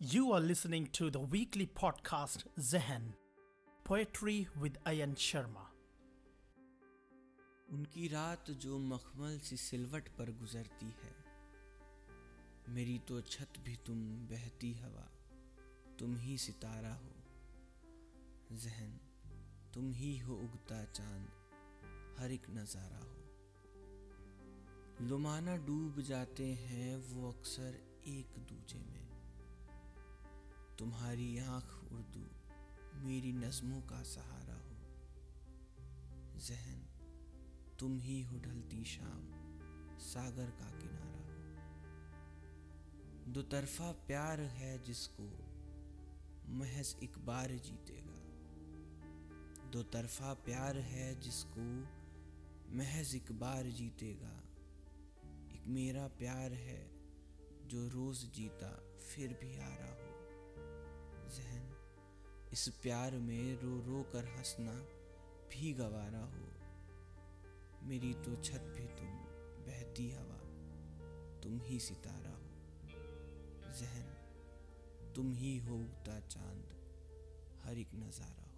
You are listening to the weekly podcast, Zehen, Poetry with Ayan Sharma. उनकी रात जो मखमल सी सिलवट पर गुजरती है, मेरी तो छत भी तुम बहती हवा, तुम ही सितारा हो। जहन, तुम ही हो उगता चाँद, हर एक नज़ारा हो। लुमाना डूब जाते हैं वो अक्सर एक दूजे में। तुम्हारी आँख उर्दू, मेरी नज्मों का सहारा हो। जहन, तुम ही हो ढलती शाम, सागर का किनारा हो। दो तरफा प्यार है जिसको महज एक बार जीतेगा। दो तरफा प्यार है जिसको महज एक बार जीतेगा। एक मेरा प्यार है जो रोज जीता, फिर भी आ रहा हो। जहन। इस प्यार में रो रो कर हंसना भी गवारा हो। मेरी तो छत भी तुम बहती हवा, तुम ही सितारा हो। जहन, तुम ही हो उगता चाँद, हर एक नज़ारा